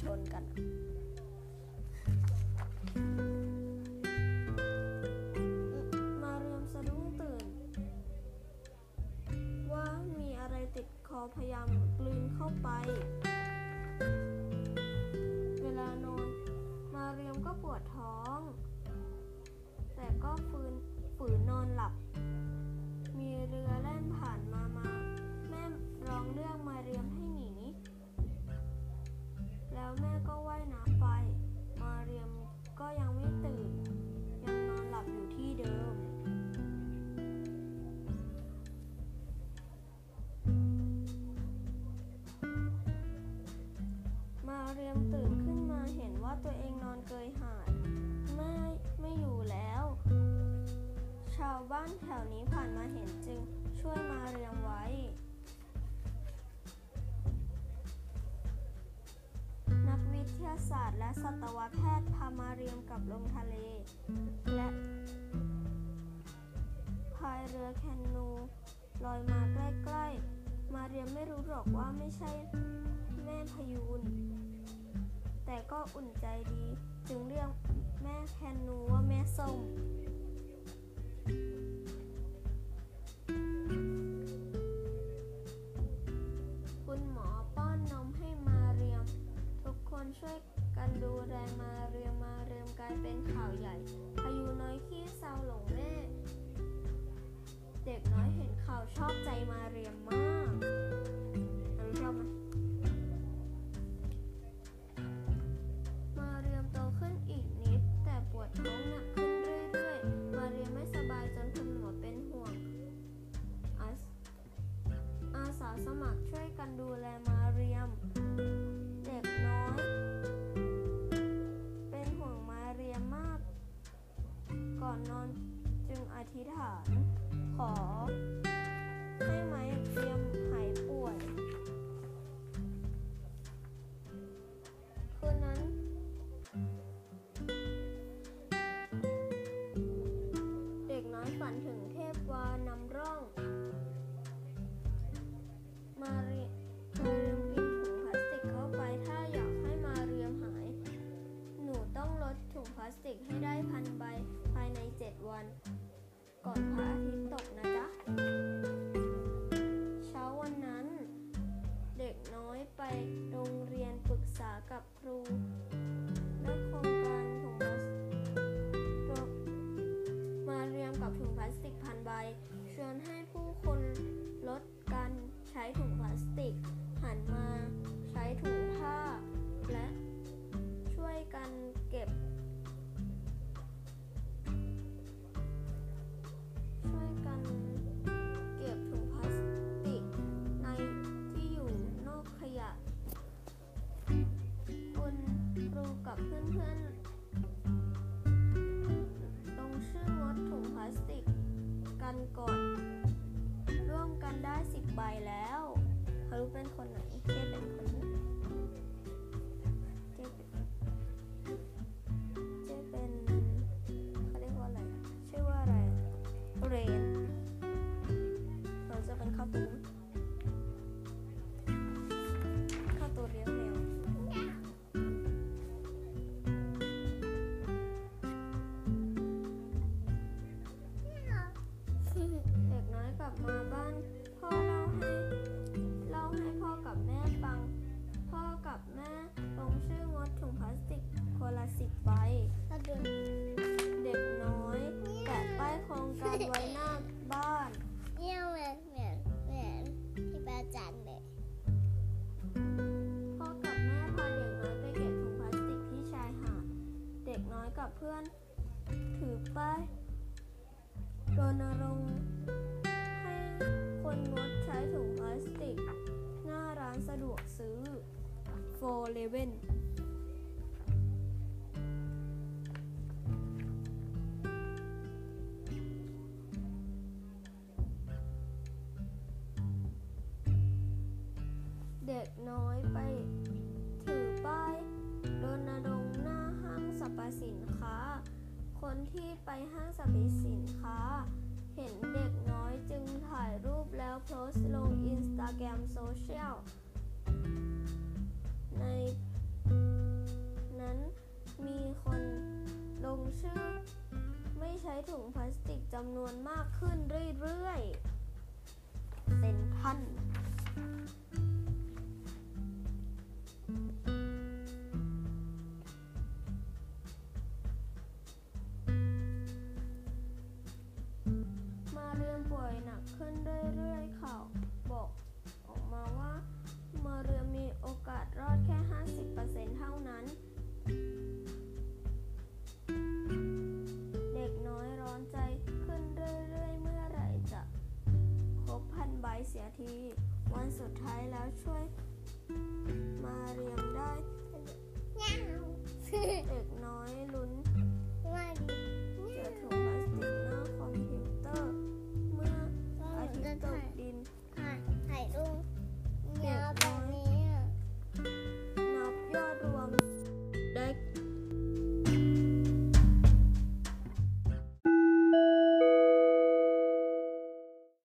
ช ศาสตร์และสัตวแพทย์พามาเรียมกับลงทะเล และพายเรือแคนูลอยมาใกล้ๆ มาเรียมไม่รู้หรอกว่าไม่ใช่แม่พยูน แต่ก็อุ่นใจดี จึงเรียกแม่แคนูว่าแม่ส้ม ข ชวนให้ผู้คนลดการใช้ถุงพลาสติก หันมาใช้ถุงผ้า และช่วยกันเก็บ ช่วยกันเก็บถุงพลาสติก ในที่อยู่นอกขยะคุณครูกับเพื่อนๆลงชื่องดถุงพลาสติกกันก่อน กันได้สิบใบแล้วเขารู้เป็นคนไหนเจ๊เป็นคน ลับมาบ้านพ่อเล่าให้เล่าให้พ่อกับแม่ฟัง พ่อกับแม่ลงชื่องดถุงพลาสติกคนละสิบใบเด็กน้อยแปะป้ายโครงการไว้หน้าบ้านเนี่ยเหมือนเหมือนเหมือนที่ประจันเลยพ่อกับแม่พาเด็กน้อยไปเก็บถุงพลาสติกที่ชายหาดเด็กน้อยกับเพื่อน ถือป้ายรณรงค์ คนงดใช้ถุงพลาสติก หน้าร้านสะดวกซื้อโฟเลเว่นเด็กน้อยไปถือป้ายรณรงค์หน้าห้างสรรพสินค้า คนที่ไปห้างสรรพสินค้า เห็นเด็กน้อยจึง โพสต์ลงอินสตาแกรมโซเชียลในมีคนลงชื่อ ไม่ใช้ถุงพลาสติกจำนวนมากขึ้นเรื่อยๆเซ็นทรัลมาเรียมป่วยหนัก ขึ้นเรื่อยๆ ข่าวบอกออกมาว่าเมาเรือมีโอกาสรอดแค่ 50%เท่านั้น เด็กน้อยร้อนใจขึ้นเรื่อยๆ เมื่อไรจะครบพันใบเสียที วันสุดท้ายแล้วช่วยมาเรียมได้ เด็กน้อยลุ้น ดินถ่ายรูปเนี่ย